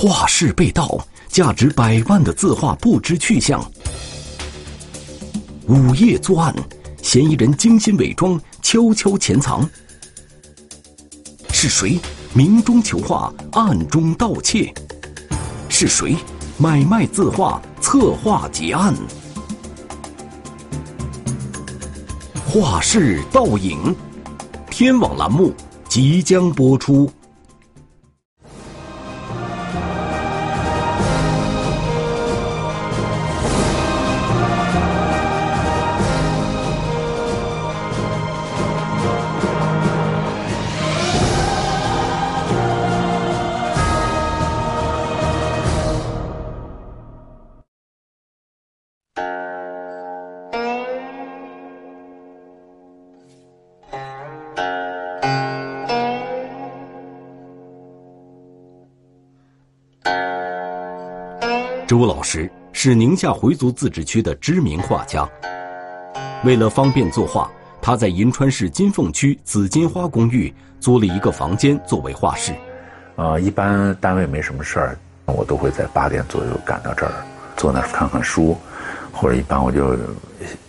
画室被盗，价值百万的字画不知去向。午夜作案，嫌疑人精心伪装，悄悄潜藏。是谁明中求画，暗中盗窃？是谁买卖字画，策划结案？画室盗影，天网栏目即将播出。周老师是宁夏回族自治区的知名画家。为了方便作画，他在银川市金凤区紫金花公寓租了一个房间作为画室。呃，一般单位没什么事儿，我都会在八点左右赶到这儿，坐那儿看看书，或者一般我就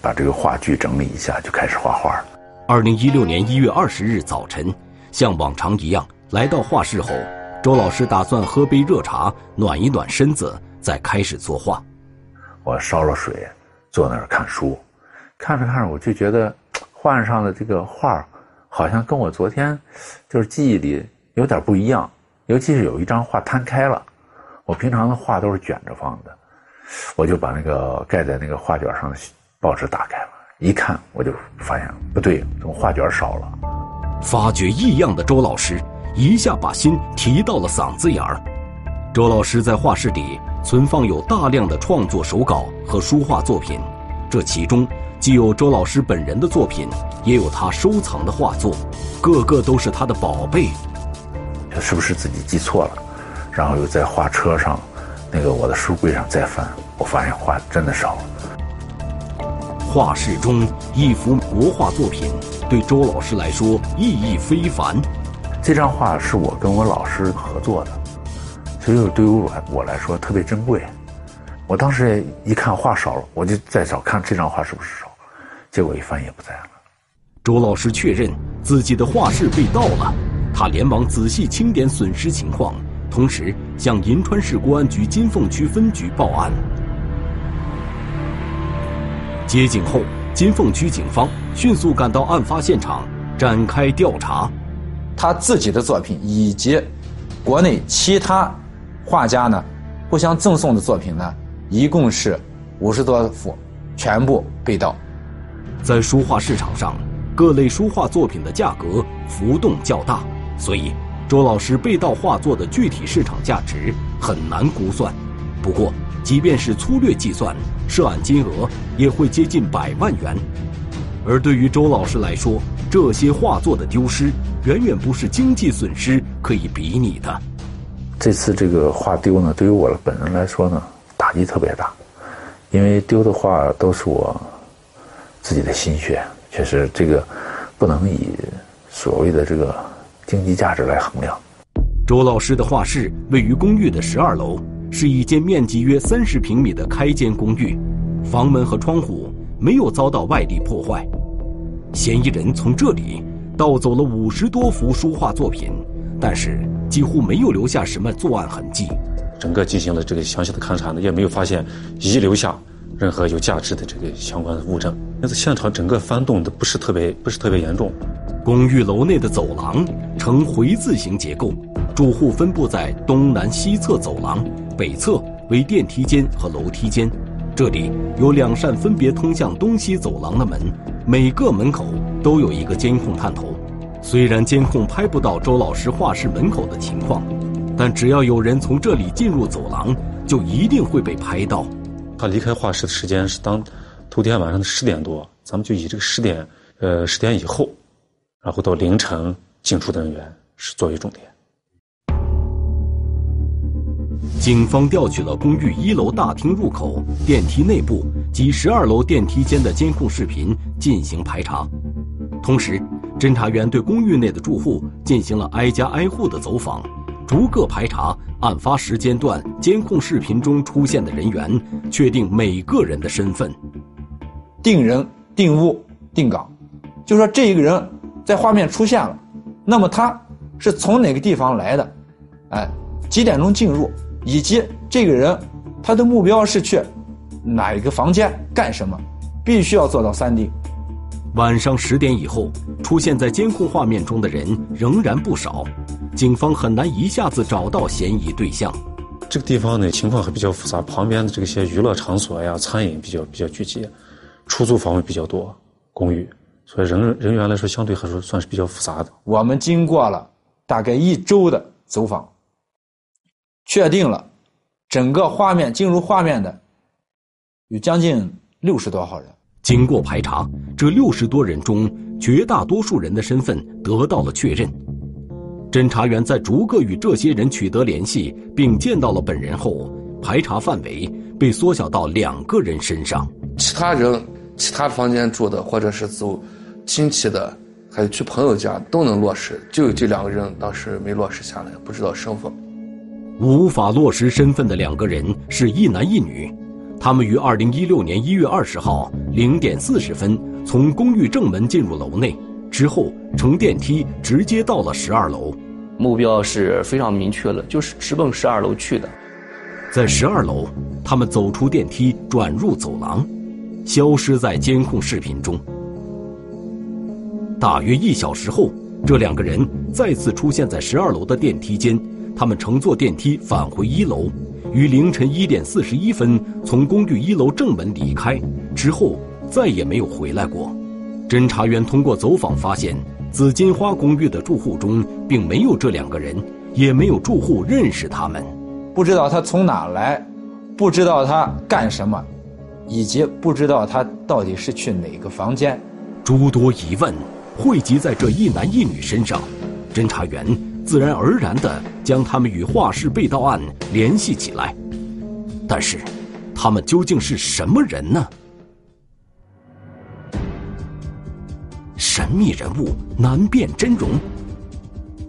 把这个话剧整理一下，就开始画画。二零一六年一月二十日早晨，像往常一样来到画室后，周老师打算喝杯热茶暖一暖身子。再开始作画，我烧了水，坐那儿看书，看着看着我就觉得，画上的这个画好像跟我昨天就是记忆里有点不一样，尤其是有一张画摊开了，我平常的画都是卷着放的，我就把那个盖在那个画卷上的报纸打开了，一看我就发现不对，怎么画卷少了？发觉异样的周老师一下把心提到了嗓子眼儿。周老师在画室里。存放有大量的创作手稿和书画作品，这其中既有周老师本人的作品，也有他收藏的画作，个个都是他的宝贝。这是不是自己记错了？然后又在画车上，那个我的书柜上再翻，我发现画真的少了。画室中一幅国画作品，对周老师来说意义非凡。这张画是我跟我老师合作的。所以对于我我来说特别珍贵，我当时一看画少了，我就再找看这张画是不是少，结果一翻也不在了。周老师确认自己的画室被盗了，他连忙仔细清点损失情况，同时向银川市公安局金凤区分局报案。接警后，金凤区警方迅速赶到案发现场展开调查。他自己的作品以及国内其他。画家呢，互相赠送的作品呢，一共是五十多幅，全部被盗。在书画市场上，各类书画作品的价格浮动较大，所以周老师被盗画作的具体市场价值很难估算。不过，即便是粗略计算，涉案金额也会接近百万元。而对于周老师来说，这些画作的丢失，远远不是经济损失可以比拟的。这次这个画丢呢，对于我本人来说呢，打击特别大，因为丢的画都是我自己的心血，确实这个不能以所谓的这个经济价值来衡量。周老师的画室位于公寓的十二楼，是一间面积约三十平米的开间公寓，房门和窗户没有遭到外力破坏。嫌疑人从这里盗走了五十多幅书画作品，但是。几乎没有留下什么作案痕迹，整个进行了这个详细的勘查呢，也没有发现遗留下任何有价值的这个相关的物证。那在现场整个翻动的不是特别不是特别严重。公寓楼内的走廊呈回字形结构，住户分布在东南西侧走廊，北侧为电梯间和楼梯间。这里有两扇分别通向东西走廊的门，每个门口都有一个监控探头。虽然监控拍不到周老师画室门口的情况，但只要有人从这里进入走廊，就一定会被拍到。他离开画室的时间是当头天晚上的十点多，咱们就以这个十点，呃，十点以后，然后到凌晨进出的人员是作为重点。警方调取了公寓一楼大厅入口、电梯内部及十二楼电梯间的监控视频进行排查，同时。侦查员对公寓内的住户进行了挨家挨户的走访，逐个排查案发时间段监控视频中出现的人员，确定每个人的身份。定人、定物、定岗，就说这一个人在画面出现了，那么他是从哪个地方来的？哎，几点钟进入？以及这个人他的目标是去哪一个房间干什么？必须要做到三定。晚上十点以后，出现在监控画面中的人仍然不少，警方很难一下子找到嫌疑对象。这个地方呢，情况还比较复杂，旁边的这些娱乐场所呀、餐饮比较比较聚集，出租房比较多，公寓，所以人人员来说，相对还是算是比较复杂的。我们经过了大概一周的走访，确定了整个画面进入画面的有将近六十多号人。经过排查，这六十多人中，绝大多数人的身份得到了确认。侦查员在逐个与这些人取得联系，并见到了本人后，排查范围被缩小到两个人身上。其他人，其他房间住的，或者是走亲戚的，还有去朋友家，都能落实。就有这两个人当时没落实下来，不知道身份。无法落实身份的两个人是一男一女。他们于二零一六年一月二十号零点四十分从公寓正门进入楼内，之后乘电梯直接到了十二楼。目标是非常明确的，就是直奔十二楼去的。在十二楼，他们走出电梯，转入走廊，消失在监控视频中。大约一小时后，这两个人再次出现在十二楼的电梯间，他们乘坐电梯返回一楼。于凌晨一点四十一分从公寓一楼正门离开，之后再也没有回来过。侦查员通过走访发现，紫金花公寓的住户中并没有这两个人，也没有住户认识他们，不知道他从哪来，不知道他干什么，以及不知道他到底是去哪个房间。诸多疑问汇集在这一男一女身上，侦查员。自然而然地将他们与画室被盗案联系起来，但是，他们究竟是什么人呢？神秘人物难辨真容。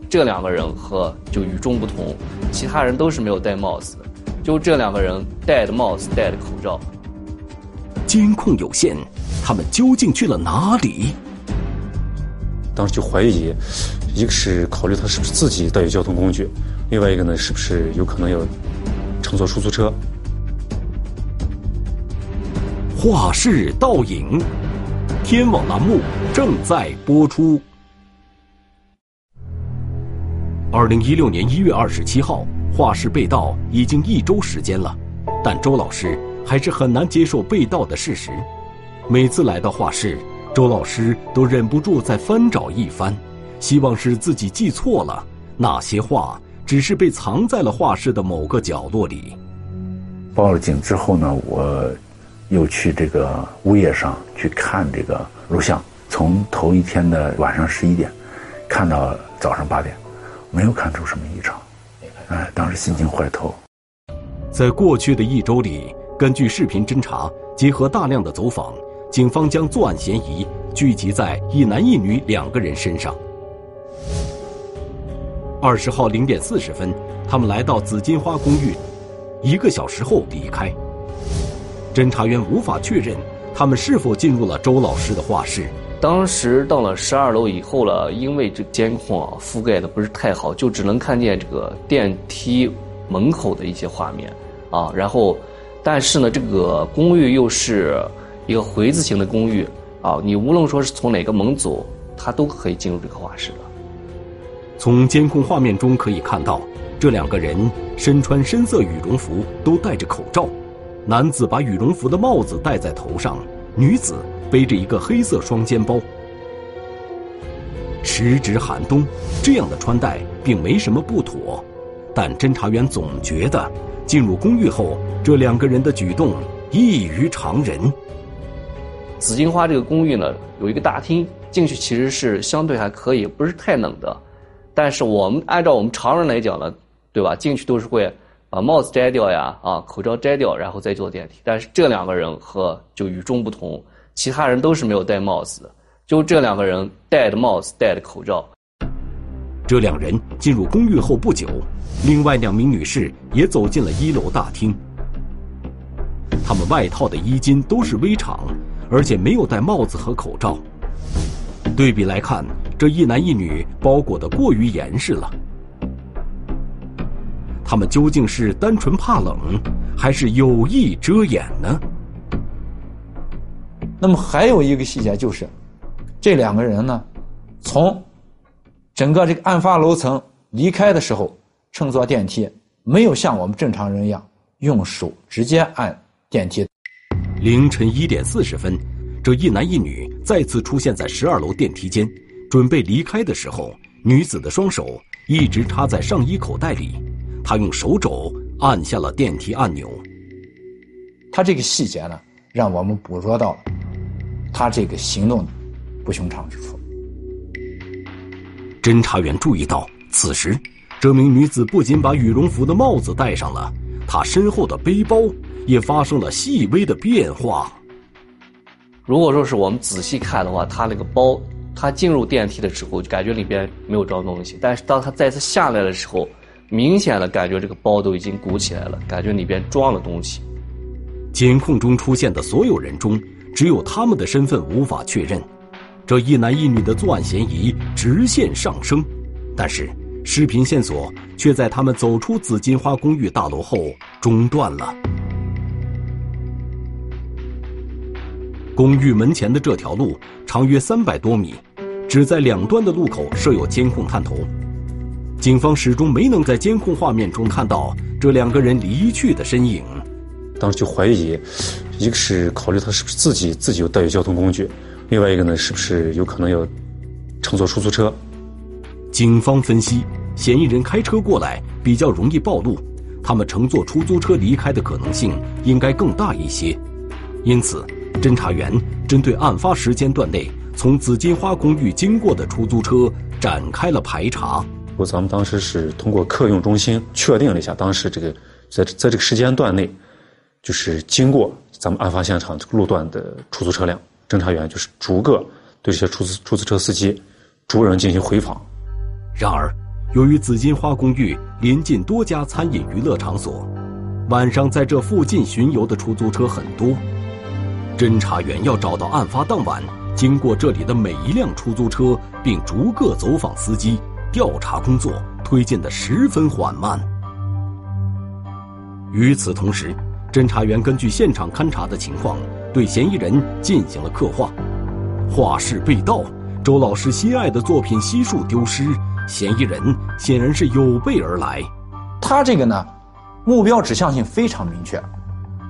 这两个人和就与众不同，其他人都是没有戴帽子的，就这两个人戴的帽子、戴的口罩。监控有限，他们究竟去了哪里？当时就怀疑。一个是考虑他是不是自己带有交通工具，另外一个呢，是不是有可能要乘坐出租车？画室倒影，天网栏目正在播出。二零一六年一月二十七号，画室被盗已经一周时间了，但周老师还是很难接受被盗的事实。每次来到画室，周老师都忍不住再翻找一番。希望是自己记错了，那些画只是被藏在了画室的某个角落里。报了警之后呢，我又去这个物业上去看这个录像，从头一天的晚上十一点看到早上八点，没有看出什么异常。哎，当时心情坏透。在过去的一周里，根据视频侦查，结合大量的走访，警方将作案嫌疑聚集在一男一女两个人身上。二十号零点四十分，他们来到紫金花公寓，一个小时后离开。侦查员无法确认他们是否进入了周老师的画室。当时到了十二楼以后了，因为这监控啊覆盖的不是太好，就只能看见这个电梯门口的一些画面啊。然后，但是呢，这个公寓又是一个回字形的公寓啊，你无论说是从哪个门走，他都可以进入这个画室的。从监控画面中可以看到，这两个人身穿深色羽绒服，都戴着口罩。男子把羽绒服的帽子戴在头上，女子背着一个黑色双肩包。时值寒冬，这样的穿戴并没什么不妥，但侦查员总觉得，进入公寓后，这两个人的举动异于常人。紫荆花这个公寓呢，有一个大厅，进去其实是相对还可以，不是太冷的。但是我们按照我们常人来讲呢，对吧？进去都是会把帽子摘掉呀，啊，口罩摘掉，然后再坐电梯。但是这两个人和就与众不同，其他人都是没有戴帽子的，就这两个人戴的帽子，戴的口罩。这两人进入公寓后不久，另外两名女士也走进了一楼大厅。她们外套的衣襟都是微长，而且没有戴帽子和口罩。对比来看，这一男一女包裹得过于严实了。他们究竟是单纯怕冷，还是有意遮掩呢？那么还有一个细节就是，这两个人呢，从整个这个案发楼层离开的时候，乘坐电梯没有像我们正常人一样用手直接按电梯。凌晨一点四十分，这一男一女再次出现在十二楼电梯间，准备离开的时候，女子的双手一直插在上衣口袋里，她用手肘按下了电梯按钮。他这个细节呢，让我们捕捉到了他这个行动的不寻常之处。侦查员注意到，此时这名女子不仅把羽绒服的帽子戴上了，她身后的背包也发生了细微的变化。如果说是我们仔细看的话，他那个包，他进入电梯的时候就感觉里边没有装东西，但是当他再次下来的时候，明显的感觉这个包都已经鼓起来了，感觉里边装了东西。监控中出现的所有人中，只有他们的身份无法确认。这一男一女的作案嫌疑直线上升，但是视频线索却在他们走出紫金花公寓大楼后中断了。公寓门前的这条路长约三百多米，只在两端的路口设有监控探头。警方始终没能在监控画面中看到这两个人离去的身影。当时就怀疑，一个是考虑他是不是自己自己有带有交通工具，另外一个呢是不是有可能要乘坐出租车。警方分析，嫌疑人开车过来比较容易暴露，他们乘坐出租车离开的可能性应该更大一些。因此，侦查员针对案发时间段内从紫金花公寓经过的出租车展开了排查。我咱们当时是通过客运中心确定了一下，当时这个在在这个时间段内。就是经过咱们案发现场这个路段的出租车辆，侦查员就是逐个对这些出租出租车司机逐人进行回访。然而，由于紫金花公寓临近多家餐饮娱乐场所，晚上在这附近巡游的出租车很多，侦查员要找到案发当晚经过这里的每一辆出租车，并逐个走访司机，调查工作推进的十分缓慢。与此同时，侦查员根据现场勘查的情况，对嫌疑人进行了刻画。画室被盗，周老师心爱的作品悉数丢失，嫌疑人显然是有备而来。他这个呢，目标指向性非常明确，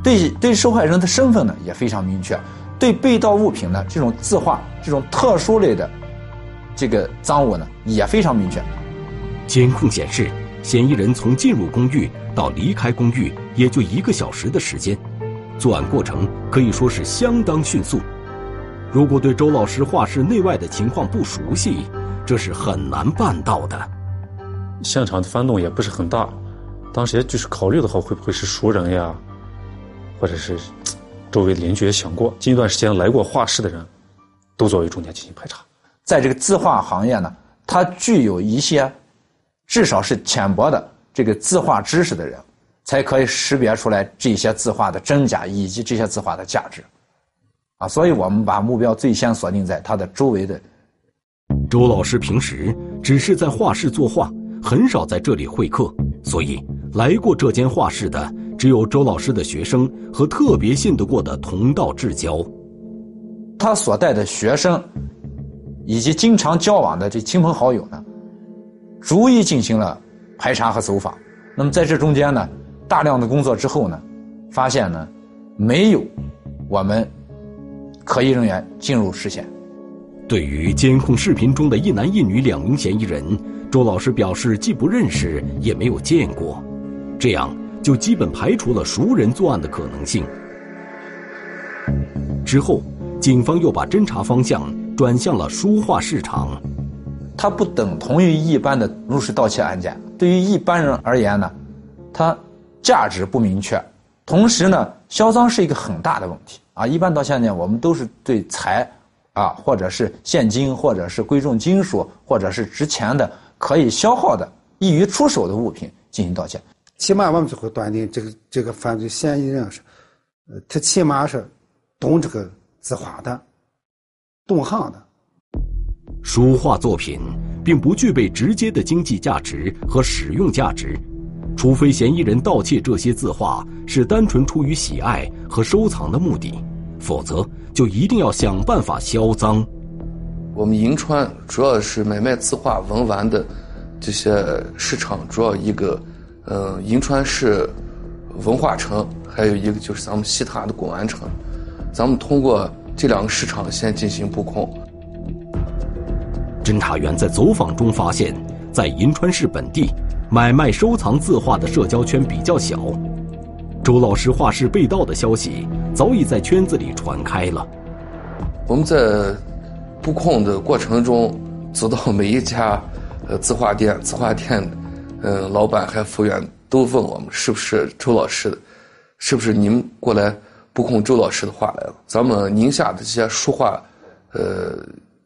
对对受害人的身份呢也非常明确，对被盗物品呢这种字画这种特殊类的这个赃物呢也非常明确。监控显示，嫌疑人从进入公寓到离开公寓。也就一个小时的时间，作案过程可以说是相当迅速。如果对周老师画室内外的情况不熟悉，这是很难办到的。现场的翻动也不是很大，当时也就是考虑的话，会不会是熟人呀，或者是周围的邻居也想过，近一段时间来过画室的人，都作为重点进行排查。在这个字画行业呢，它具有一些，至少是浅薄的这个字画知识的人。才可以识别出来这些字画的真假以及这些字画的价值，啊，所以我们把目标最先锁定在他的周围的。周老师平时只是在画室作画，很少在这里会客，所以来过这间画室的只有周老师的学生和特别信得过的同道至交。他所带的学生以及经常交往的这亲朋好友呢，逐一进行了排查和走访。那么在这中间呢？大量的工作之后呢，发现呢，没有我们可疑人员进入视线。对于监控视频中的一男一女两名嫌疑人，周老师表示既不认识也没有见过，这样就基本排除了熟人作案的可能性。之后，警方又把侦查方向转向了书画市场。它不等同于一般的入室盗窃案件，对于一般人而言呢，它。价值不明确，同时呢，销赃是一个很大的问题啊。一般到现在，我们都是对财，啊，或者是现金，或者是贵重金属，或者是值钱的可以消耗的、易于出手的物品进行盗窃。起码我们就会断定这个这个犯罪嫌疑人是，呃，他起码是懂这个字画的，懂行的。书画作品并不具备直接的经济价值和使用价值，除非嫌疑人盗窃这些字画是单纯出于喜爱和收藏的目的，否则就一定要想办法销赃。我们银川主要是买卖字画文玩的这些市场，主要一个。嗯，银川市文化城，还有一个就是咱们西塔的古玩城，咱们通过这两个市场先进行布控。侦查员在走访中发现，在银川市本地买卖收藏字画的社交圈比较小，周老师画室被盗的消息早已在圈子里传开了。我们在布控的过程中，走到每一家呃字画店，字画店。嗯，老板还服务员都问我们是不是周老师的，是不是你们过来布控周老师的画来了？咱们宁夏的这些书画，呃，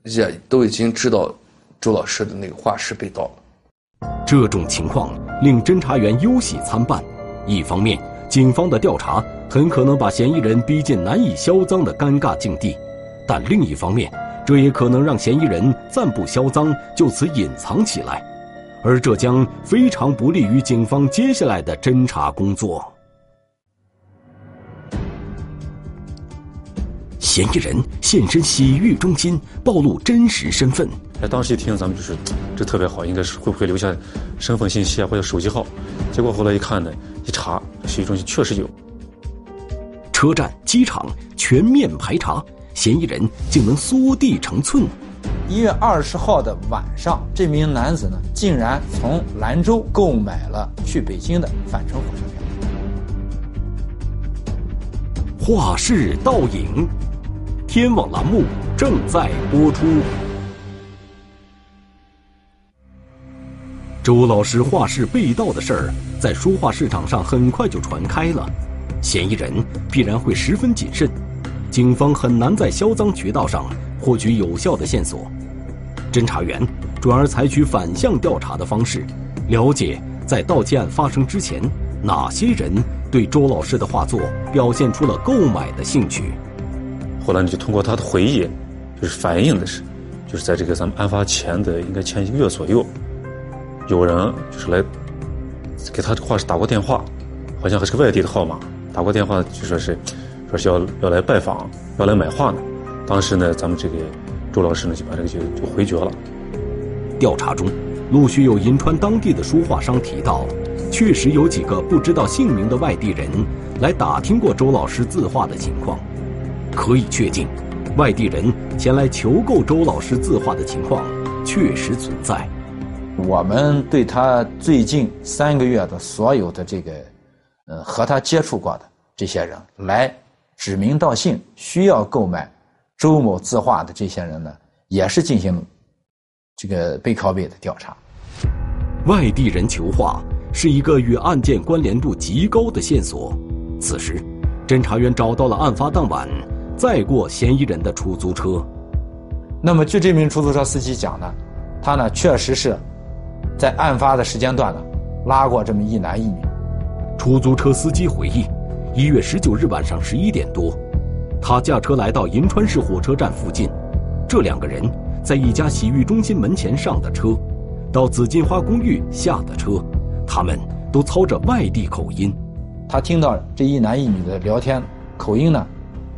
也都已经知道周老师的那个画室被盗了。这种情况令侦查员忧喜参半。一方面，警方的调查很可能把嫌疑人逼进难以销赃的尴尬境地；但另一方面，这也可能让嫌疑人暂不销赃，就此隐藏起来。而这将非常不利于警方接下来的侦查工作。嫌疑人现身洗浴中心，暴露真实身份。哎，当时一听，咱们就是这特别好，应该是会不会留下身份信息啊，或者手机号？结果后来一看呢，一查，洗浴中心确实有。车站、机场全面排查，嫌疑人竟能缩地成寸。一月二十号的晚上，这名男子呢，竟然从兰州购买了去北京的返程火车票。画室倒影，天网栏目正在播出。周老师画室被盗的事儿，在书画市场上很快就传开了，嫌疑人必然会十分谨慎，警方很难在销赃渠道上。获取有效的线索，侦查员转而采取反向调查的方式，了解在盗窃案发生之前，哪些人对周老师的画作表现出了购买的兴趣。后来你就通过他的回忆，就是反映的是，就是在这个咱们案发前的应该前一个月左右，有人就是来给他画室打过电话，好像还是个外地的号码，打过电话就说是说是要要来拜访，要来买画呢。当时呢，咱们这个周老师呢就把这个就就回绝了。调查中，陆续有银川当地的书画商提到，确实有几个不知道姓名的外地人来打听过周老师字画的情况。可以确定，外地人前来求购周老师字画的情况确实存在。我们对他最近三个月的所有的这个，呃，和他接触过的这些人来指名道姓需要购买。周某字画的这些人呢，也是进行这个背靠背的调查。外地人求画是一个与案件关联度极高的线索。此时，侦查员找到了案发当晚载过嫌疑人的出租车。那么，据这名出租车司机讲呢，他呢确实是在案发的时间段呢拉过这么一男一女。出租车司机回忆，一月十九日晚上十一点多。他驾车来到银川市火车站附近，这两个人在一家洗浴中心门前上的车，到紫金花公寓下的车，他们都操着外地口音。他听到这一男一女的聊天口音呢，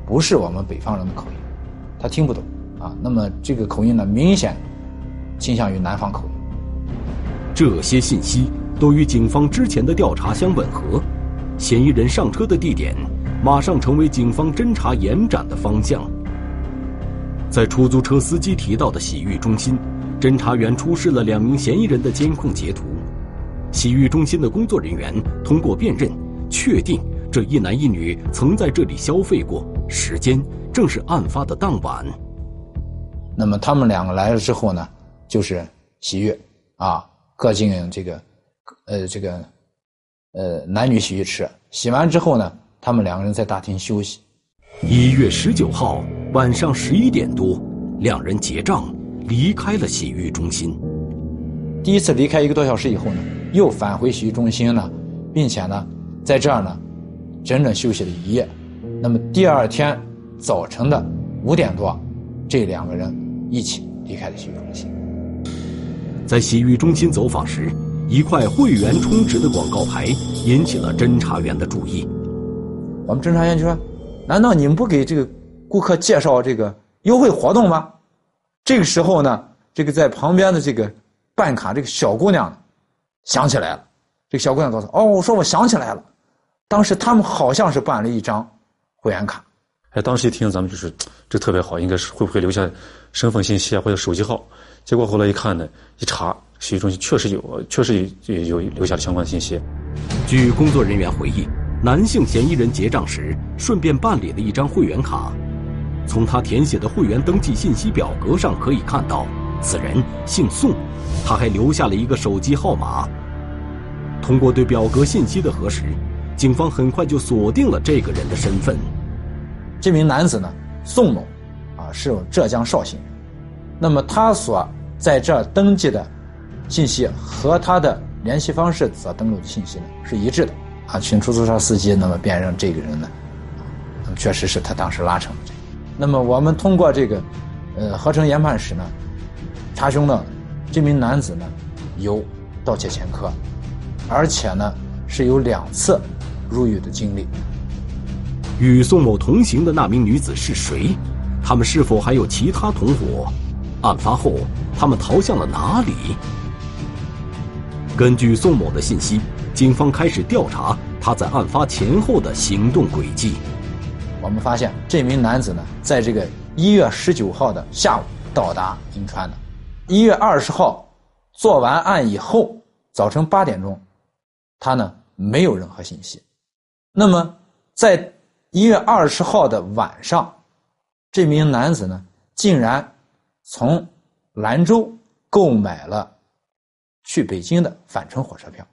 不是我们北方人的口音，他听不懂啊。那么这个口音呢，明显倾向于南方口音。这些信息都与警方之前的调查相吻合，嫌疑人上车的地点。马上成为警方侦查延展的方向。在出租车司机提到的洗浴中心，侦查员出示了两名嫌疑人的监控截图。洗浴中心的工作人员通过辨认，确定这一男一女曾在这里消费过，时间正是案发的当晚。那么他们两个来了之后呢，就是洗浴，啊，各进这个，呃，这个，呃，男女洗浴池。洗完之后呢。他们两个人在大厅休息。一月十九号晚上十一点多，两人结账离开了洗浴中心。第一次离开一个多小时以后呢，又返回洗浴中心呢，并且呢，在这儿呢，整整休息了一夜。那么第二天早晨的五点多，这两个人一起离开了洗浴中心。在洗浴中心走访时，一块会员充值的广告牌引起了侦查员的注意。我们侦查员就说：“难道你们不给这个顾客介绍这个优惠活动吗？”这个时候呢，这个在旁边的这个办卡这个小姑娘想起来了。这个小姑娘告诉：“哦，我说我想起来了，当时他们好像是办了一张会员卡。”哎，当时一听咱们就是这特别好，应该是会不会留下身份信息啊或者手机号？结果后来一看呢，一查，洗浴中心确实有，确实有有留下了相关信息。据工作人员回忆，男性嫌疑人结账时顺便办理了一张会员卡。从他填写的会员登记信息表格上可以看到，此人姓宋，他还留下了一个手机号码。通过对表格信息的核实，警方很快就锁定了这个人的身份。这名男子呢，宋某，啊，是浙江绍兴人。那么他所在这登记的信息和他的联系方式所登录的信息呢是一致的啊，请出租车司机那么辨认这个人呢，那么确实是他当时拉成的。那么我们通过这个呃合成研判室呢，查询了这名男子呢有盗窃前科，而且呢是有两次入狱的经历。与宋某同行的那名女子是谁？他们是否还有其他同伙？案发后，他们逃向了哪里？根据宋某的信息，警方开始调查他在案发前后的行动轨迹。我们发现这名男子呢，在这个一月十九号的下午到达银川的，一月二十号做完案以后，早晨八点钟，他呢没有任何信息。那么，在一月二十号的晚上，这名男子呢，竟然。从兰州购买了去北京的返程火车票。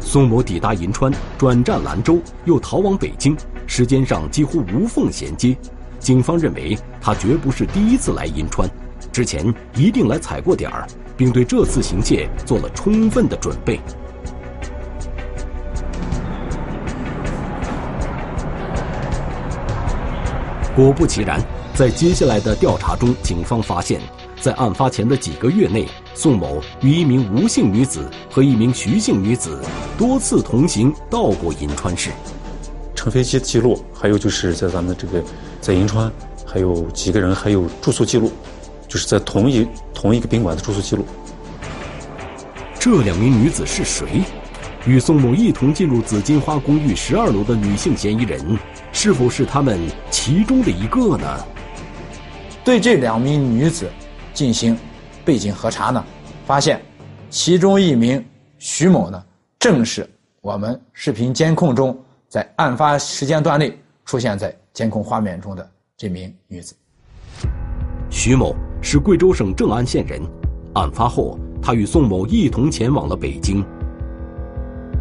宋某抵达银川，转战兰州，又逃往北京，时间上几乎无缝衔接。警方认为他绝不是第一次来银川，之前一定来踩过点儿，并对这次行窃做了充分的准备。果不其然。在接下来的调查中，警方发现，在案发前的几个月内，宋某与一名吴姓女子和一名徐姓女子多次同行到过银川市。乘飞机的记录，还有就是在咱们这个在银川，还有几个人还有住宿记录，就是在同一同一个宾馆的住宿记录。这两名女子是谁？与宋某一同进入紫金花公寓十二楼的女性嫌疑人，是否是他们其中的一个呢？对这两名女子进行背景核查呢，发现其中一名徐某呢，正是我们视频监控中在案发时间段内出现在监控画面中的这名女子。徐某是贵州省正安县人，案发后他与宋某一同前往了北京。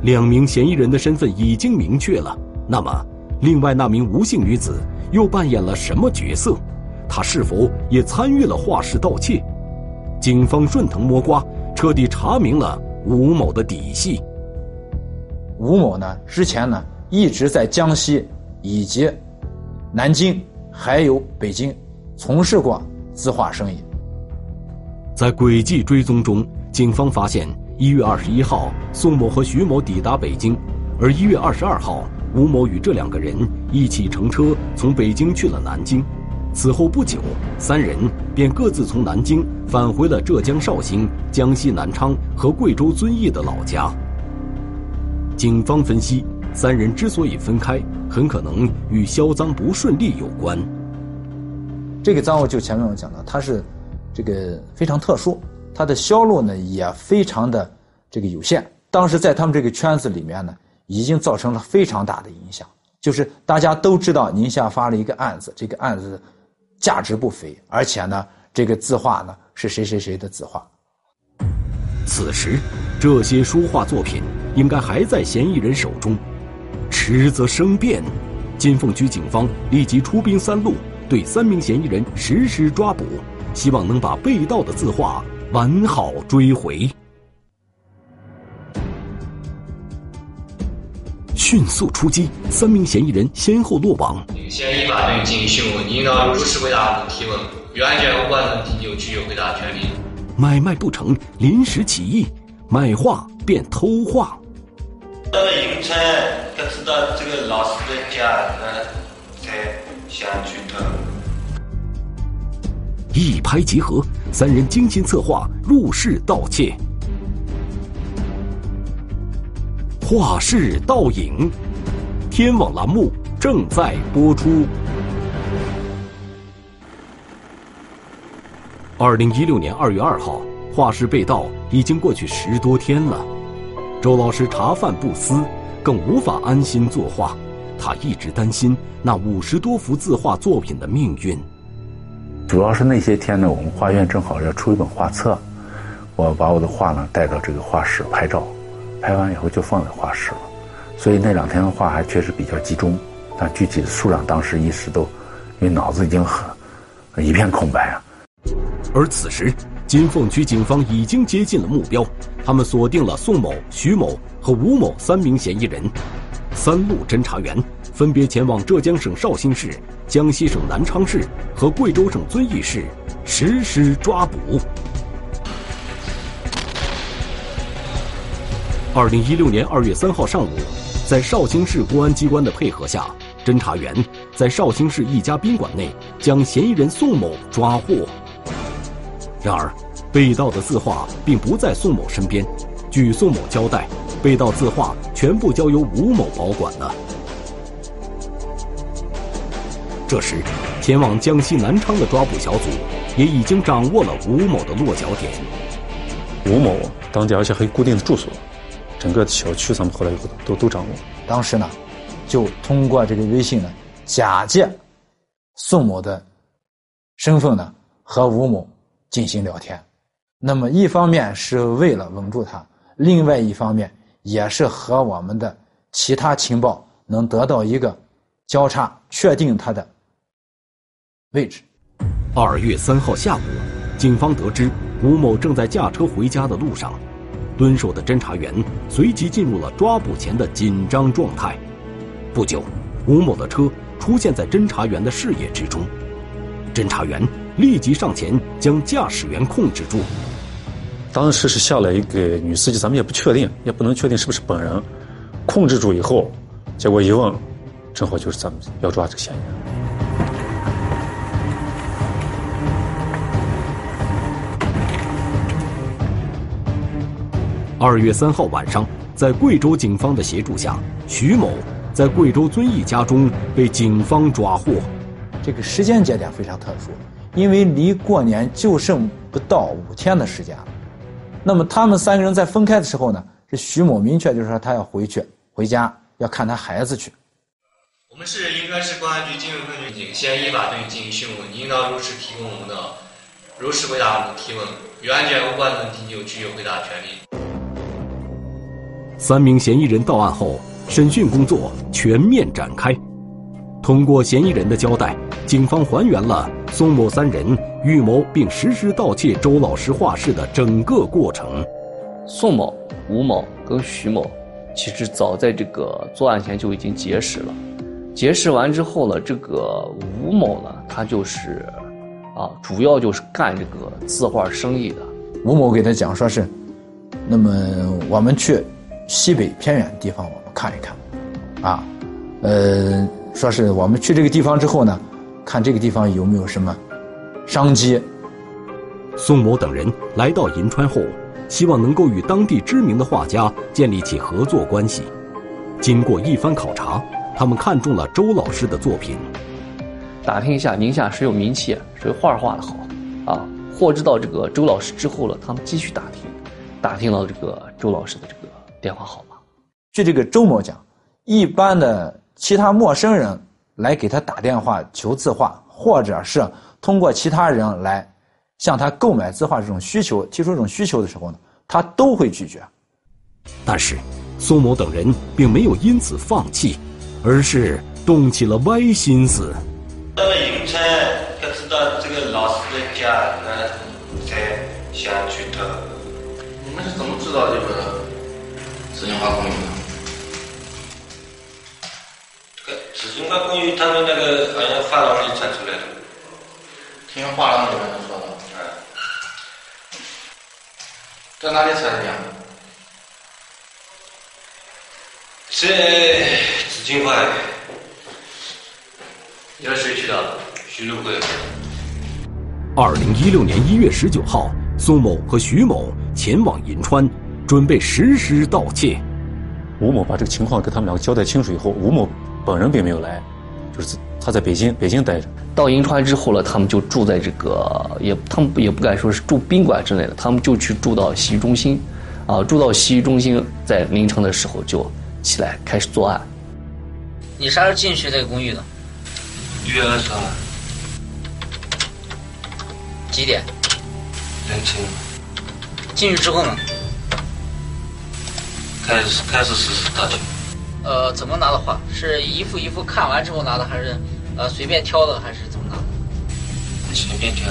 两名嫌疑人的身份已经明确了，那么另外那名吴姓女子又扮演了什么角色？他是否也参与了画室盗窃？警方顺藤摸瓜，彻底查明了吴某的底细。吴某呢，之前呢一直在江西以及南京还有北京从事过字画生意。在轨迹追踪中，警方发现，一月二十一号，宋某和徐某抵达北京，而一月二十二号，吴某与这两个人一起乘车从北京去了南京。此后不久，三人便各自从南京返回了浙江绍兴、江西南昌和贵州遵义的老家。警方分析，三人之所以分开，很可能与销赃不顺利有关。这个赃物就前面我讲的，它是这个非常特殊，它的销路呢也非常的这个有限。当时在他们这个圈子里面呢，已经造成了非常大的影响，就是大家都知道宁夏发了一个案子，这个案子。价值不菲，而且呢，这个字画呢是谁谁谁的字画。此时，这些书画作品应该还在嫌疑人手中。迟则生变，金凤区警方立即出兵三路，对三名嫌疑人实施抓捕，希望能把被盗的字画完好追回。迅速出击，三名嫌疑人先后落网。先依法对你进行讯问，应当如实回答提问，与案件无关的问题你有具有回答权利。买卖不成，临时起意，买画变偷画。到了银川，他知道这个老师的家，那才想去偷。一拍即合，三人精心策划入室盗窃。画室盗影，天网栏目正在播出。二零一六年二月二号，画室被盗已经过去十多天了。周老师茶饭不思，更无法安心作画。他一直担心那五十多幅字画作品的命运。主要是那些天呢，我们画院正好要出一本画册，我把我的画呢带到这个画室拍照，拍完以后就放在画室了。所以那两天的画还确实比较集中，但具体的数量当时一时都，因为脑子已经很一片空白啊。而此时，金凤区警方已经接近了目标，他们锁定了宋某、徐某和吴某三名嫌疑人，三路侦查员分别前往浙江省绍兴市、江西省南昌市和贵州省遵义市实施抓捕。二零一六年二月三号上午，在绍兴市公安机关的配合下，侦查员在绍兴市一家宾馆内将嫌疑人宋某抓获。然而，被盗的字画并不在宋某身边。据宋某交代，被盗字画全部交由吴某保管了。这时，前往江西南昌的抓捕小组也已经掌握了吴某的落脚点。吴某当地而且还有固定的住所，整个小区咱们后来以后都都掌握。当时呢，就通过这个微信呢，假借宋某的身份呢，和吴某。进行聊天，那么一方面是为了稳住他，另外一方面也是和我们的其他情报能得到一个交叉，确定他的位置。二月三号下午，警方得知吴某正在驾车回家的路上，蹲守的侦查员随即进入了抓捕前的紧张状态。不久，吴某的车出现在侦查员的视野之中，侦查员。立即上前将驾驶员控制住。当时是下来一个女司机，咱们也不确定，也不能确定是不是本人。控制住以后，结果一问，正好就是咱们要抓这个嫌疑人。二月三号晚上，在贵州警方的协助下，徐某在贵州遵义家中被警方抓获。这个时间节点非常特殊。因为离过年就剩不到五天的时间了，那么他们三个人在分开的时候呢，是徐某明确就是说他要回去回家要看他孩子去。我们是银川市公安局金融分局警，先依法对你进行讯问，你应当如实提供我们的，如实回答我们的提问，与案件无关的问题你有具有回答权利。三名嫌疑人到案后，审讯工作全面展开。通过嫌疑人的交代，警方还原了宋某三人预谋并实施盗窃周老师画室的整个过程。宋某、吴某跟徐某，其实早在这个作案前就已经结识了。结识完之后呢，这个吴某呢，他就是，啊，主要就是干这个字画生意的。吴某给他讲说是，那么我们去西北偏远的地方，我们看一看，啊，呃。说是我们去这个地方之后呢，看这个地方有没有什么商机。宋某等人来到银川后，希望能够与当地知名的画家建立起合作关系。经过一番考察，他们看中了周老师的作品，打听一下宁夏谁有名气，谁画画的好，啊，获知到这个周老师之后了，他们继续打听，打听到这个周老师的这个电话号码。据这个周某讲，一般的。其他陌生人来给他打电话求字画，或者是通过其他人来向他购买字画这种需求提出这种需求的时候呢，他都会拒绝。但是，苏某等人并没有因此放弃，而是动起了歪心思。到了银川，他知道这个老师的家，那才想去偷。你们是怎么知道这个四川话口音的？紫金花公寓他们那个好像发廊里传出来的。听画廊里面说的。哎，在哪里传的呀？在紫金花，你和谁去的？徐路会。二零一六年一月十九号，宋某和徐某前往银川，准备实施盗窃。吴某把这个情况跟他们两个交代清楚以后，吴某本人并没有来，就是他在北京北京待着。到银川之后呢，他们就住在这个也他们也不敢说是住宾馆之类的，他们就去住到洗浴中心，啊，住到洗浴中心，在凌晨的时候就起来开始作案。你啥时候进去这个公寓的？一月二十号几点？凌晨进去之后呢？开始开始实施盗窃。呃，怎么拿的画？是一幅一幅看完之后拿的，还是呃随便挑的，还是怎么拿的？随便挑。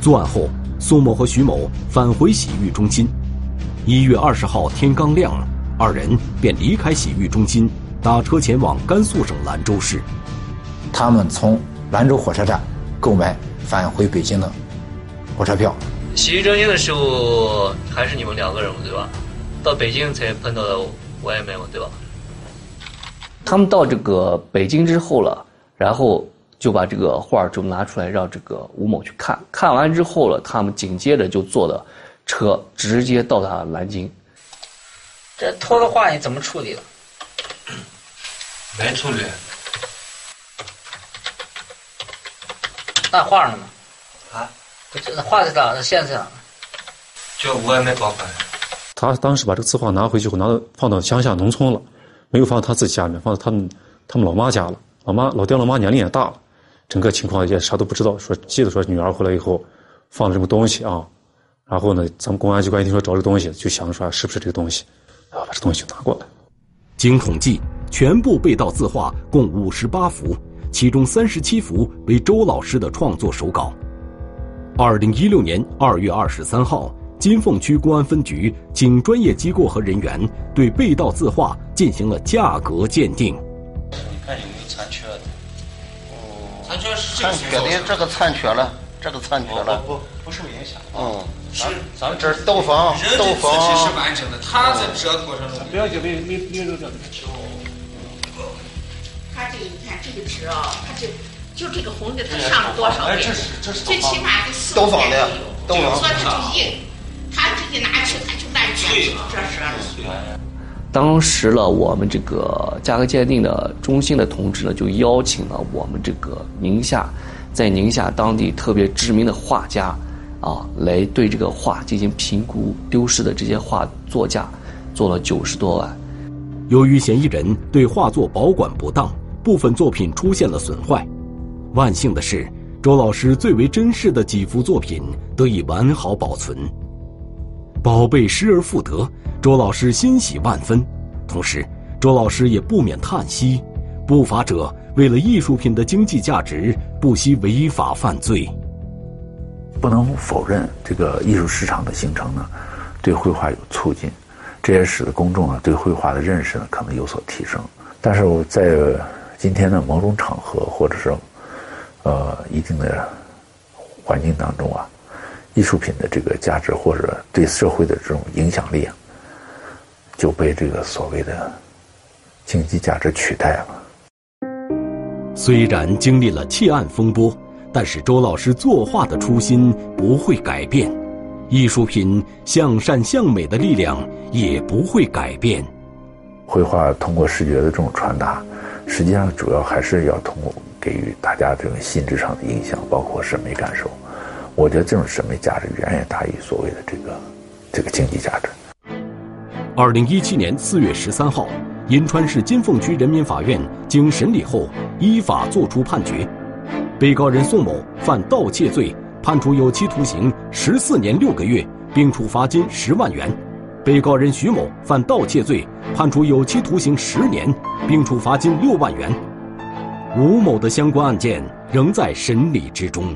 作案后，宋某和徐某返回洗浴中心。一月二十号天刚亮，二人便离开洗浴中心，打车前往甘肃省兰州市。他们从兰州火车站购买返回北京的火车票。洗浴中心的时候还是你们两个人对吧？到北京才碰到的外卖嘛，对吧？他们到这个北京之后了，然后就把这个画就拿出来让这个吴某去看，看完之后了，他们紧接着就坐的车直接到达南京。这偷的画你怎么处理的？没处理。那画呢？啊？这画在哪？现在在哪？叫外卖保管。他当时把这个字画拿回去后，拿到放到乡下农村了，没有放到他自己家里面，放到他们他们老妈家了。老妈老爹老妈年龄也大了，整个情况也啥都不知道。说记得说女儿回来以后放了这么东西啊，然后呢，咱们公安机关一听说找这个东西，就想说是不是这个东西，啊，把这东西就拿过来。经统计，全部被盗字画共五十八幅，其中三十七幅为周老师的创作手稿。二零一六年二月二十三号。金凤区公安分局经专业机构和人员对被盗字画进行了价格鉴定。你看有没有残缺的？哦，残缺是残缺的这个残缺了，这个残缺了。不不不受影响。嗯，是咱们这是斗房，斗房。人的字体是完整的，他在折过程中。不要紧，没没没有这个。他这个你看这个纸啊，他这就这个红的，它上了多少遍？这是这是最起码得四斗五遍房的，就说他就硬，他直接拿去他就烂全这是。当时呢，我们这个价格鉴定的中心的同志呢，就邀请了我们这个宁夏，在宁夏当地特别知名的画家，啊，来对这个画进行评估，丢失的这些画作价做了九十多万。由于嫌疑人对画作保管不当，部分作品出现了损坏。万幸的是，周老师最为珍视的几幅作品得以完好保存。宝贝失而复得，周老师欣喜万分。同时，周老师也不免叹息：不法者为了艺术品的经济价值，不惜违法犯罪。不能否认，这个艺术市场的形成呢，对绘画有促进，这也使得公众呢对绘画的认识呢可能有所提升。但是我在今天的某种场合或者是呃一定的环境当中啊，艺术品的这个价值或者对社会的这种影响力啊，就被这个所谓的经济价值取代了。虽然经历了窃案风波，但是周老师作画的初心不会改变，艺术品向善向美的力量也不会改变。绘画通过视觉的这种传达，实际上主要还是要通过给予大家这种心智上的影响，包括审美感受。我觉得这种审美价值远远大于所谓的这个这个经济价值。二零一七年四月十三号，银川市金凤区人民法院经审理后，依法作出判决：被告人宋某犯盗窃罪，判处有期徒刑十四年六个月，并处罚金十万元；被告人徐某犯盗窃罪，判处有期徒刑十年，并处罚金六万元。吴某的相关案件仍在审理之中。